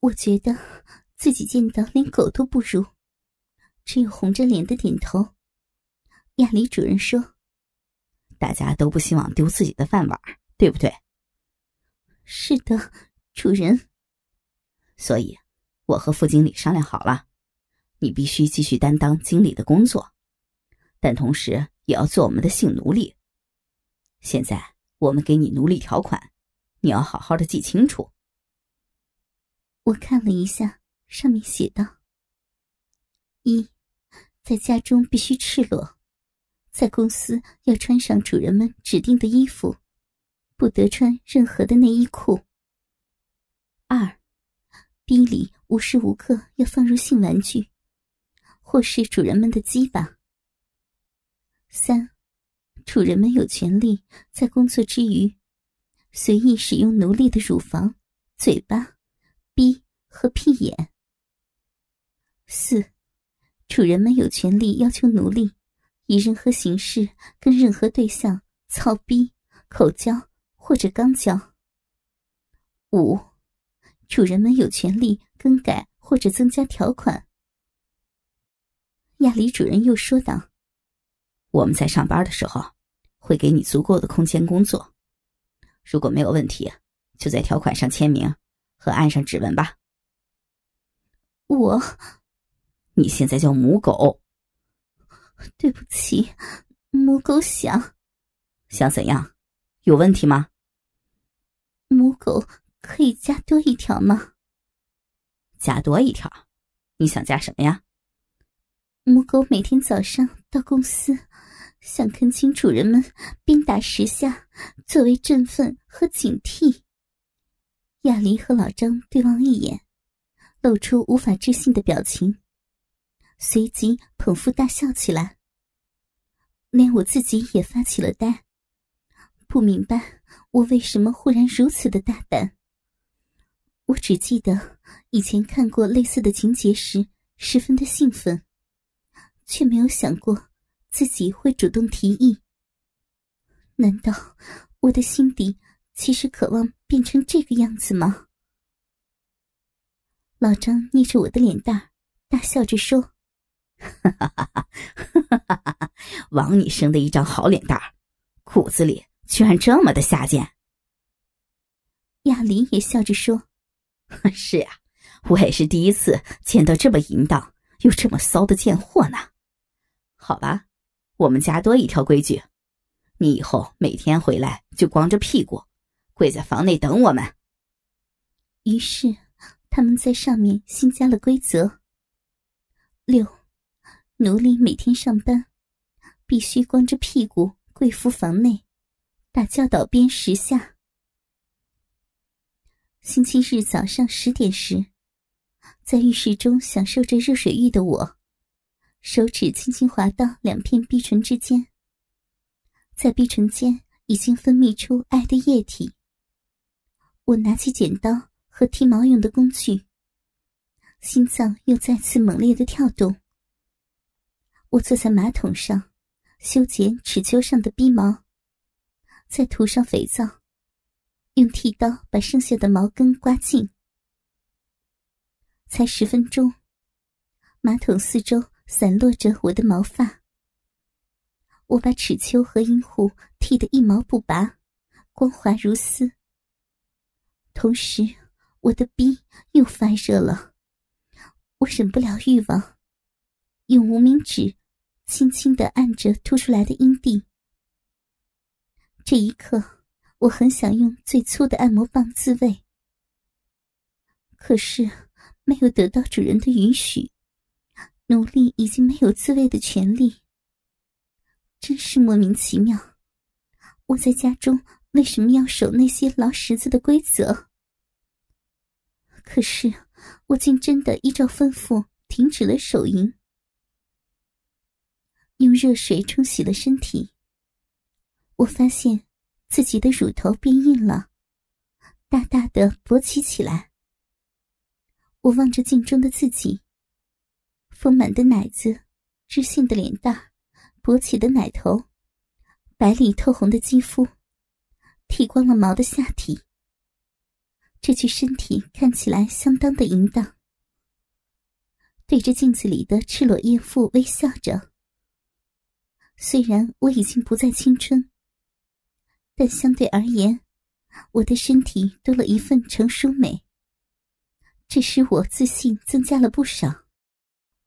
我觉得自己贱到连狗都不如，只有红着脸的点头。亚里主人说：“大家都不希望丢自己的饭碗，对不对？”“是的，主人。”“所以，我和副经理商量好了，你必须继续担当经理的工作，但同时也要做我们的性奴隶。现在，我们给你奴隶条款，你要好好的记清楚。”我看了一下，上面写道：“一，在家中必须赤裸，在公司要穿上主人们指定的衣服，不得穿任何的内衣裤。二，逼里无时无刻要放入性玩具，或是主人们的鸡巴。三，主人们有权利在工作之余，随意使用奴隶的乳房、嘴巴。”逼和屁眼。四，主人们有权利要求奴隶以任何形式跟任何对象操逼、口交或者肛交。五，主人们有权利更改或者增加条款。亚里主人又说道：“我们在上班的时候会给你足够的空间工作，如果没有问题，就在条款上签名。”和按上指纹吧。我，你现在叫母狗。对不起，母狗想，想怎样？有问题吗？母狗可以加多一条吗？加多一条？你想加什么呀？母狗每天早上到公司，想恳请主人们鞭打十下，作为振奋和警惕。亚黎和老张对望一眼，露出无法置信的表情，随即捧腹大笑起来。连我自己也发起了呆，不明白我为什么忽然如此的大胆。我只记得以前看过类似的情节时，十分的兴奋，却没有想过自己会主动提议。难道我的心底？其实渴望变成这个样子吗？老张捏着我的脸蛋，大笑着说：“哈哈哈哈哈哈！王你生的一张好脸蛋骨子里居然这么的下贱。”亚林也笑着说：“ 是呀，我也是第一次见到这么淫荡又这么骚的贱货呢。好吧，我们家多一条规矩，你以后每天回来就光着屁股。”跪在房内等我们。于是，他们在上面新加了规则：六，奴隶每天上班必须光着屁股跪伏房内，打教导鞭十下。星期日早上十点时，在浴室中享受着热水浴的我，手指轻轻滑到两片碧唇之间，在碧唇间已经分泌出爱的液体。我拿起剪刀和剃毛用的工具，心脏又再次猛烈的跳动。我坐在马桶上，修剪齿丘上的逼毛，再涂上肥皂，用剃刀把剩下的毛根刮净。才十分钟，马桶四周散落着我的毛发。我把齿丘和阴户剃得一毛不拔，光滑如丝。同时，我的逼又发热了，我忍不了欲望，用无名指轻轻的按着凸出来的阴蒂。这一刻，我很想用最粗的按摩棒自慰，可是没有得到主人的允许，奴隶已经没有自慰的权利。真是莫名其妙，我在家中为什么要守那些老十子的规则？可是，我竟真的依照吩咐停止了手淫，用热水冲洗了身体。我发现自己的乳头变硬了，大大的勃起起来。我望着镜中的自己，丰满的奶子，知性的脸蛋，勃起的奶头，白里透红的肌肤，剃光了毛的下体。这具身体看起来相当的淫荡，对着镜子里的赤裸艳妇微笑着。虽然我已经不再青春，但相对而言，我的身体多了一份成熟美，这使我自信增加了不少。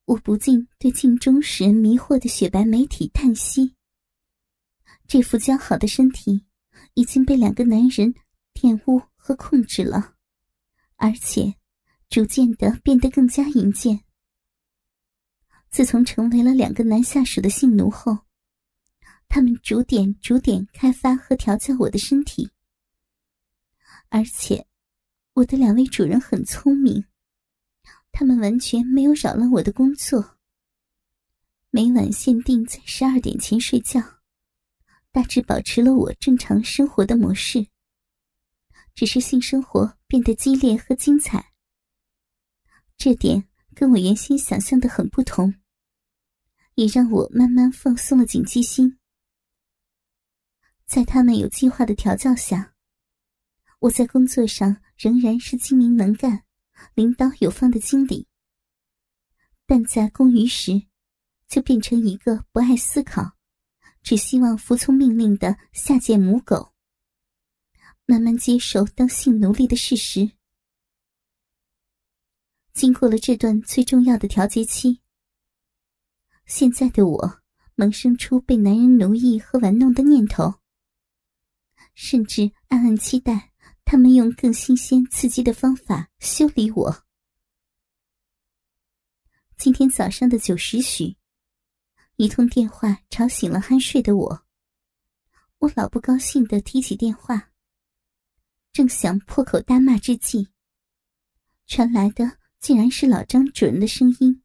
我不禁对镜中使人迷惑的雪白美体叹息：这副姣好的身体已经被两个男人玷污和控制了，而且逐渐的变得更加淫贱。自从成为了两个男下属的性奴后，他们逐点逐点开发和调教我的身体，而且我的两位主人很聪明，他们完全没有扰乱我的工作。每晚限定在十二点前睡觉，大致保持了我正常生活的模式。只是性生活变得激烈和精彩，这点跟我原先想象的很不同，也让我慢慢放松了警惕心。在他们有计划的调教下，我在工作上仍然是精明能干、领导有方的经理。但在工余时，就变成一个不爱思考、只希望服从命令的下贱母狗。慢慢接受当性奴隶的事实。经过了这段最重要的调节期，现在的我萌生出被男人奴役和玩弄的念头。甚至暗暗期待他们用更新鲜刺激的方法修理我。今天早上的九时许，一通电话吵醒了酣睡的我。我老不高兴的提起电话，正想破口大骂之际，传来的竟然是老张主人的声音。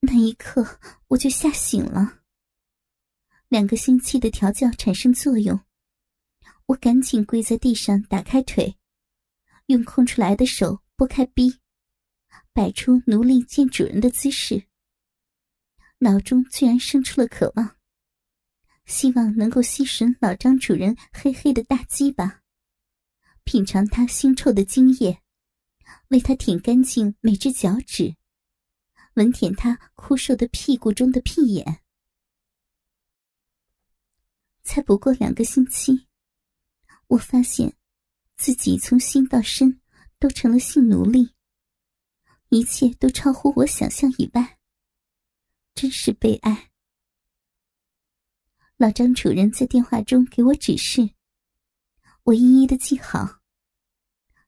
那一刻，我就吓醒了。两个星期的调教产生作用。我赶紧跪在地上，打开腿，用空出来的手拨开逼，摆出奴隶见主人的姿势。脑中居然生出了渴望，希望能够吸吮老张主人黑黑的大鸡巴，品尝他腥臭的精液，为他舔干净每只脚趾，闻舔他枯瘦的屁股中的屁眼。才不过两个星期。我发现，自己从心到身都成了性奴隶，一切都超乎我想象以外，真是悲哀。老张主人在电话中给我指示，我一一的记好。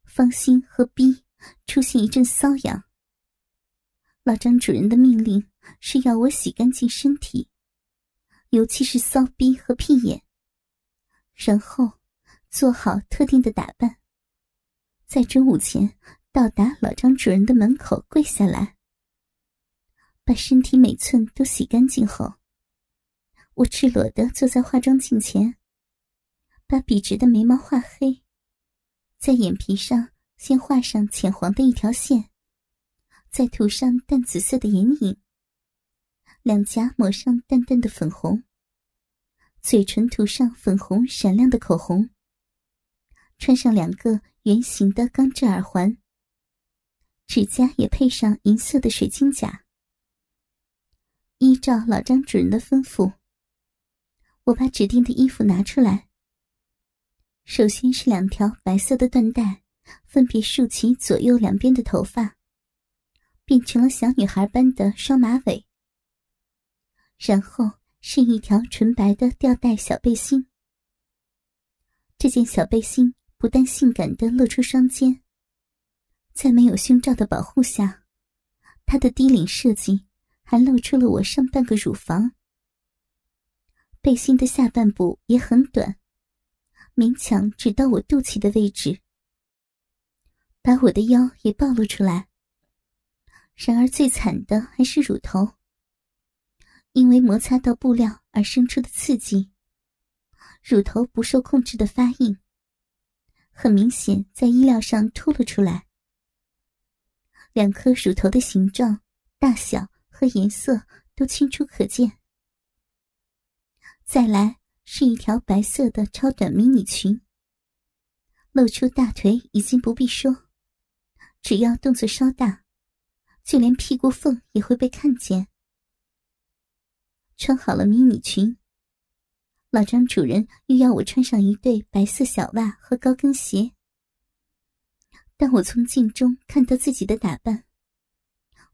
芳心和逼出现一阵瘙痒。老张主人的命令是要我洗干净身体，尤其是骚逼和屁眼，然后。做好特定的打扮，在中午前到达老张主人的门口跪下来，把身体每寸都洗干净后，我赤裸的坐在化妆镜前，把笔直的眉毛画黑，在眼皮上先画上浅黄的一条线，再涂上淡紫色的眼影，两颊抹上淡淡的粉红，嘴唇涂上粉红闪亮的口红。穿上两个圆形的钢制耳环，指甲也配上银色的水晶甲。依照老张主人的吩咐，我把指定的衣服拿出来。首先是两条白色的缎带，分别束起左右两边的头发，变成了小女孩般的双马尾。然后是一条纯白的吊带小背心。这件小背心。不但性感的露出双肩，在没有胸罩的保护下，它的低领设计还露出了我上半个乳房。背心的下半部也很短，勉强只到我肚脐的位置，把我的腰也暴露出来。然而最惨的还是乳头，因为摩擦到布料而生出的刺激，乳头不受控制的发硬。很明显，在衣料上凸了出来。两颗乳头的形状、大小和颜色都清楚可见。再来是一条白色的超短迷你裙，露出大腿已经不必说，只要动作稍大，就连屁股缝也会被看见。穿好了迷你裙，老张主人又要我穿上一对白色小袜和高跟鞋。当我从镜中看到自己的打扮，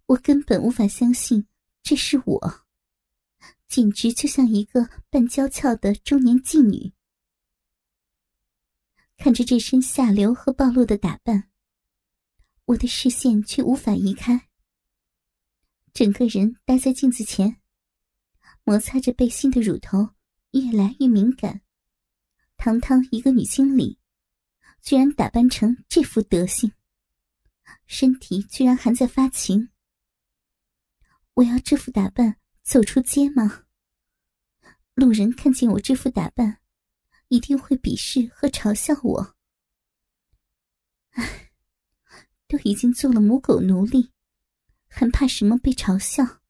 我根本无法相信这是我，简直就像一个半娇俏的中年妓女。看着这身下流和暴露的打扮，我的视线却无法移开。整个人待在镜子前，摩擦着背心的乳头越来越敏感。堂堂一个女经理，居然打扮成这副德行，身体居然还在发情。我要这副打扮走出街吗？路人看见我这副打扮。一定会鄙视和嘲笑我。唉，都已经做了母狗奴隶，还怕什么被嘲笑？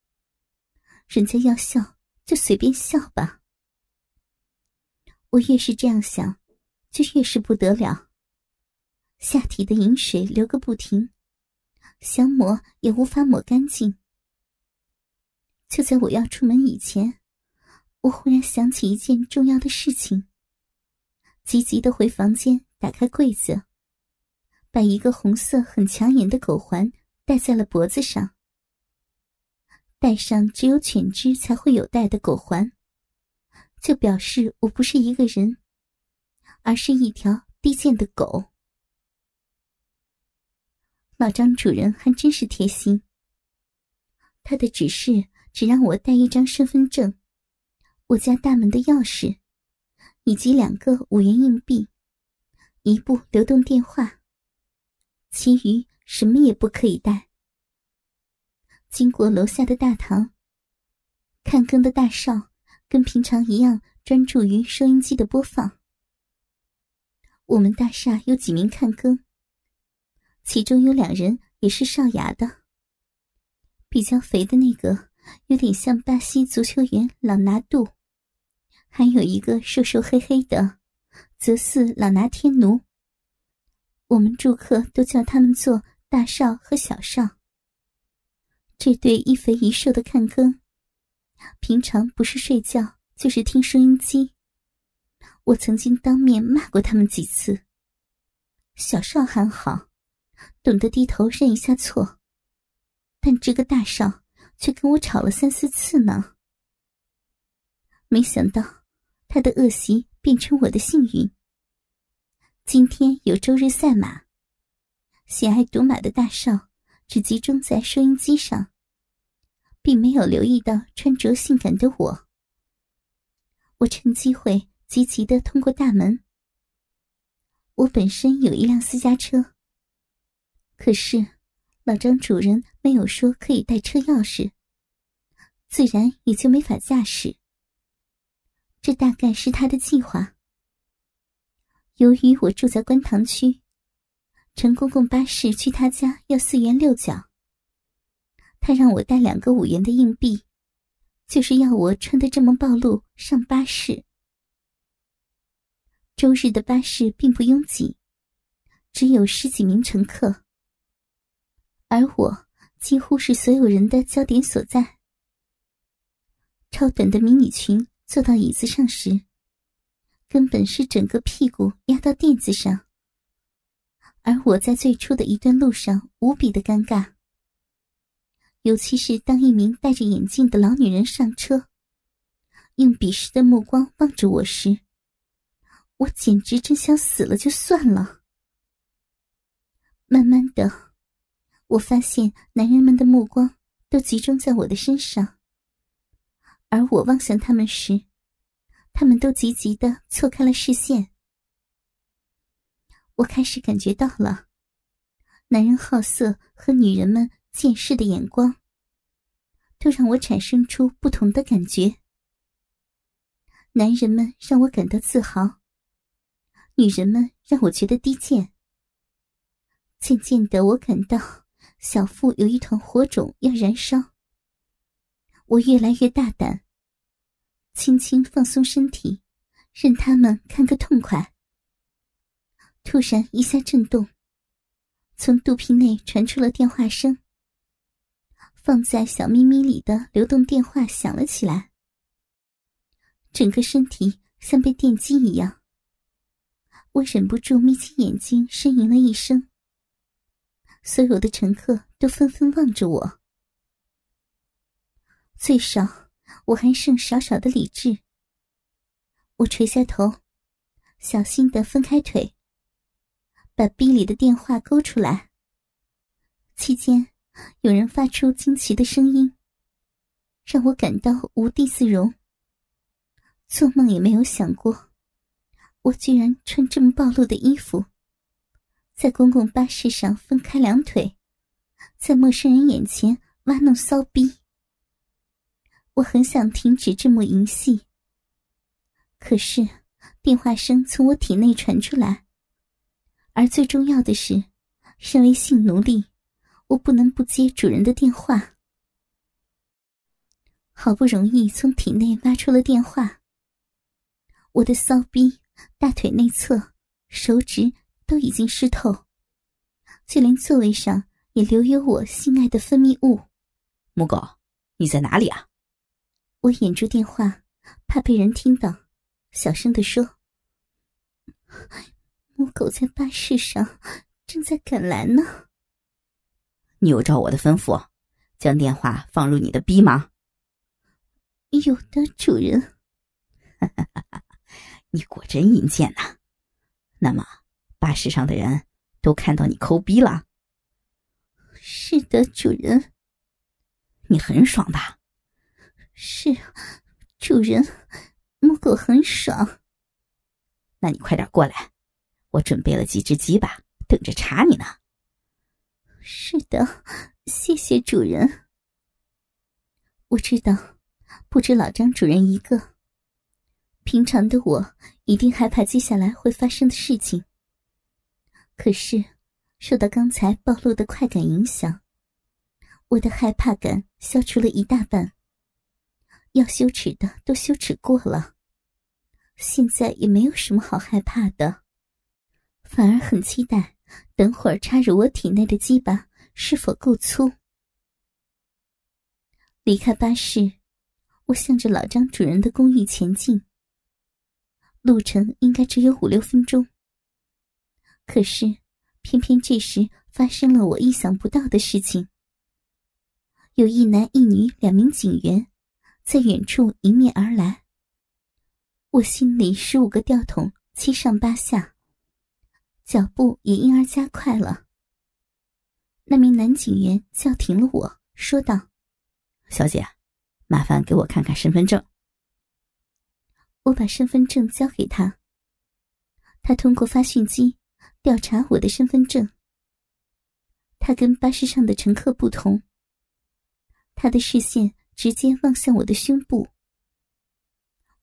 人家要笑就随便笑吧。我越是这样想，就越是不得了。下体的饮水流个不停，想抹也无法抹干净。就在我要出门以前，我忽然想起一件重要的事情。急急的回房间，打开柜子，把一个红色很抢眼的狗环戴在了脖子上。戴上只有犬只才会有戴的狗环，就表示我不是一个人，而是一条低贱的狗。老张主人还真是贴心，他的指示只让我带一张身份证，我家大门的钥匙。以及两个五元硬币，一部流动电话，其余什么也不可以带。经过楼下的大堂，看更的大少跟平常一样专注于收音机的播放。我们大厦有几名看更，其中有两人也是少牙的。比较肥的那个有点像巴西足球员朗拿度。还有一个瘦瘦黑黑的，则似朗拿天奴。我们住客都叫他们做大少和小少。这对一肥一瘦的看更，平常不是睡觉就是听收音机。我曾经当面骂过他们几次。小少还好，懂得低头认一下错，但这个大少却跟我吵了三四次呢。没想到。他的恶习变成我的幸运。今天有周日赛马，喜爱赌马的大少只集中在收音机上，并没有留意到穿着性感的我。我趁机会急急的通过大门。我本身有一辆私家车，可是老张主人没有说可以带车钥匙，自然也就没法驾驶。这大概是他的计划。由于我住在观塘区，乘公共巴士去他家要四元六角。他让我带两个五元的硬币，就是要我穿得这么暴露上巴士。周日的巴士并不拥挤，只有十几名乘客，而我几乎是所有人的焦点所在。超短的迷你裙。坐到椅子上时，根本是整个屁股压到垫子上。而我在最初的一段路上无比的尴尬，尤其是当一名戴着眼镜的老女人上车，用鄙视的目光望着我时，我简直真想死了就算了。慢慢的，我发现男人们的目光都集中在我的身上。而我望向他们时，他们都急急的错开了视线。我开始感觉到了，男人好色和女人们见视的眼光，都让我产生出不同的感觉。男人们让我感到自豪，女人们让我觉得低贱。渐渐的，我感到小腹有一团火种要燃烧。我越来越大胆，轻轻放松身体，任他们看个痛快。突然一下震动，从肚皮内传出了电话声。放在小咪咪里的流动电话响了起来，整个身体像被电击一样。我忍不住眯起眼睛，呻吟了一声。所有的乘客都纷纷望着我。最少，我还剩少少的理智。我垂下头，小心的分开腿，把逼里的电话勾出来。期间。有人发出惊奇的声音，让我感到无地自容。做梦也没有想过，我居然穿这么暴露的衣服，在公共巴士上分开两腿，在陌生人眼前挖弄骚逼。我很想停止这幕淫戏，可是电话声从我体内传出来，而最重要的是，身为性奴隶。我不能不接主人的电话。好不容易从体内挖出了电话，我的骚逼、大腿内侧、手指都已经湿透，就连座位上也留有我心爱的分泌物。母狗，你在哪里啊？我掩住电话，怕被人听到，小声的说：“母狗在巴士上，正在赶来呢。”你有照我的吩咐，将电话放入你的逼吗？有的，主人。你果真阴贱呐！那么，巴士上的人都看到你抠逼了？是的，主人。你很爽吧？是，主人。母狗很爽。那你快点过来，我准备了几只鸡巴，等着查你呢。是的，谢谢主人。我知道，不止老张主人一个。平常的我一定害怕接下来会发生的事情。可是，受到刚才暴露的快感影响，我的害怕感消除了一大半。要羞耻的都羞耻过了，现在也没有什么好害怕的，反而很期待。等会儿插入我体内的鸡巴是否够粗？离开巴士，我向着老张主人的公寓前进。路程应该只有五六分钟。可是，偏偏这时发生了我意想不到的事情。有一男一女两名警员，在远处迎面而来。我心里十五个吊桶，七上八下。脚步也因而加快了。那名男警员叫停了我，说道：“小姐，麻烦给我看看身份证。”我把身份证交给他。他通过发讯机调查我的身份证。他跟巴士上的乘客不同，他的视线直接望向我的胸部。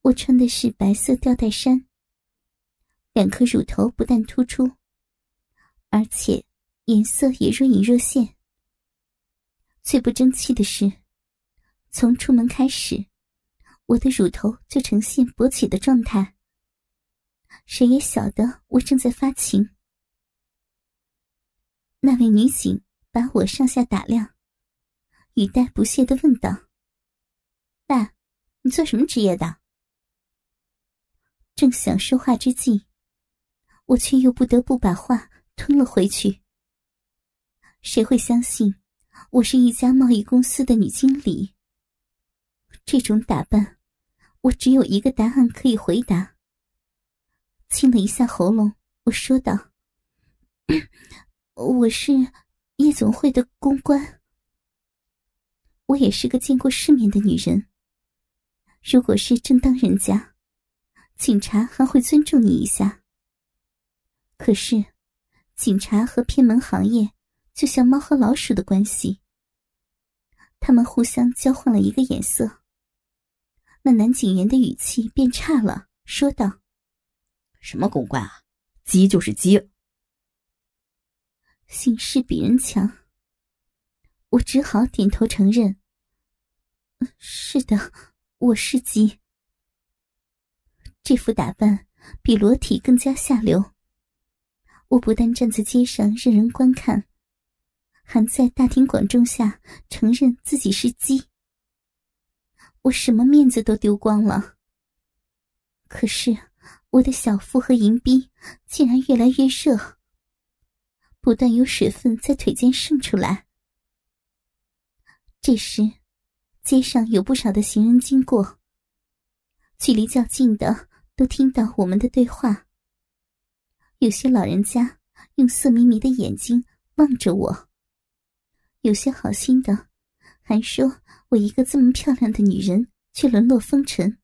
我穿的是白色吊带衫。两颗乳头不但突出，而且颜色也若隐若现。最不争气的是，从出门开始，我的乳头就呈现勃起的状态。谁也晓得我正在发情。那位女警把我上下打量，语带不屑的问道：“爸，你做什么职业的？”正想说话之际。我却又不得不把话吞了回去。谁会相信我是一家贸易公司的女经理？这种打扮，我只有一个答案可以回答。清了一下喉咙，我说道：“ 我是夜总会的公关。我也是个见过世面的女人。如果是正当人家，警察还会尊重你一下。”可是，警察和偏门行业就像猫和老鼠的关系。他们互相交换了一个眼色。那男警员的语气变差了，说道：“什么公关啊，鸡就是鸡。”形势比人强，我只好点头承认：“是的，我是鸡。这副打扮比裸体更加下流。”我不但站在街上任人观看，还在大庭广众下承认自己是鸡。我什么面子都丢光了。可是我的小腹和银币竟然越来越热，不断有水分在腿间渗出来。这时，街上有不少的行人经过，距离较近的都听到我们的对话。有些老人家用色迷迷的眼睛望着我，有些好心的还说我一个这么漂亮的女人却沦落风尘。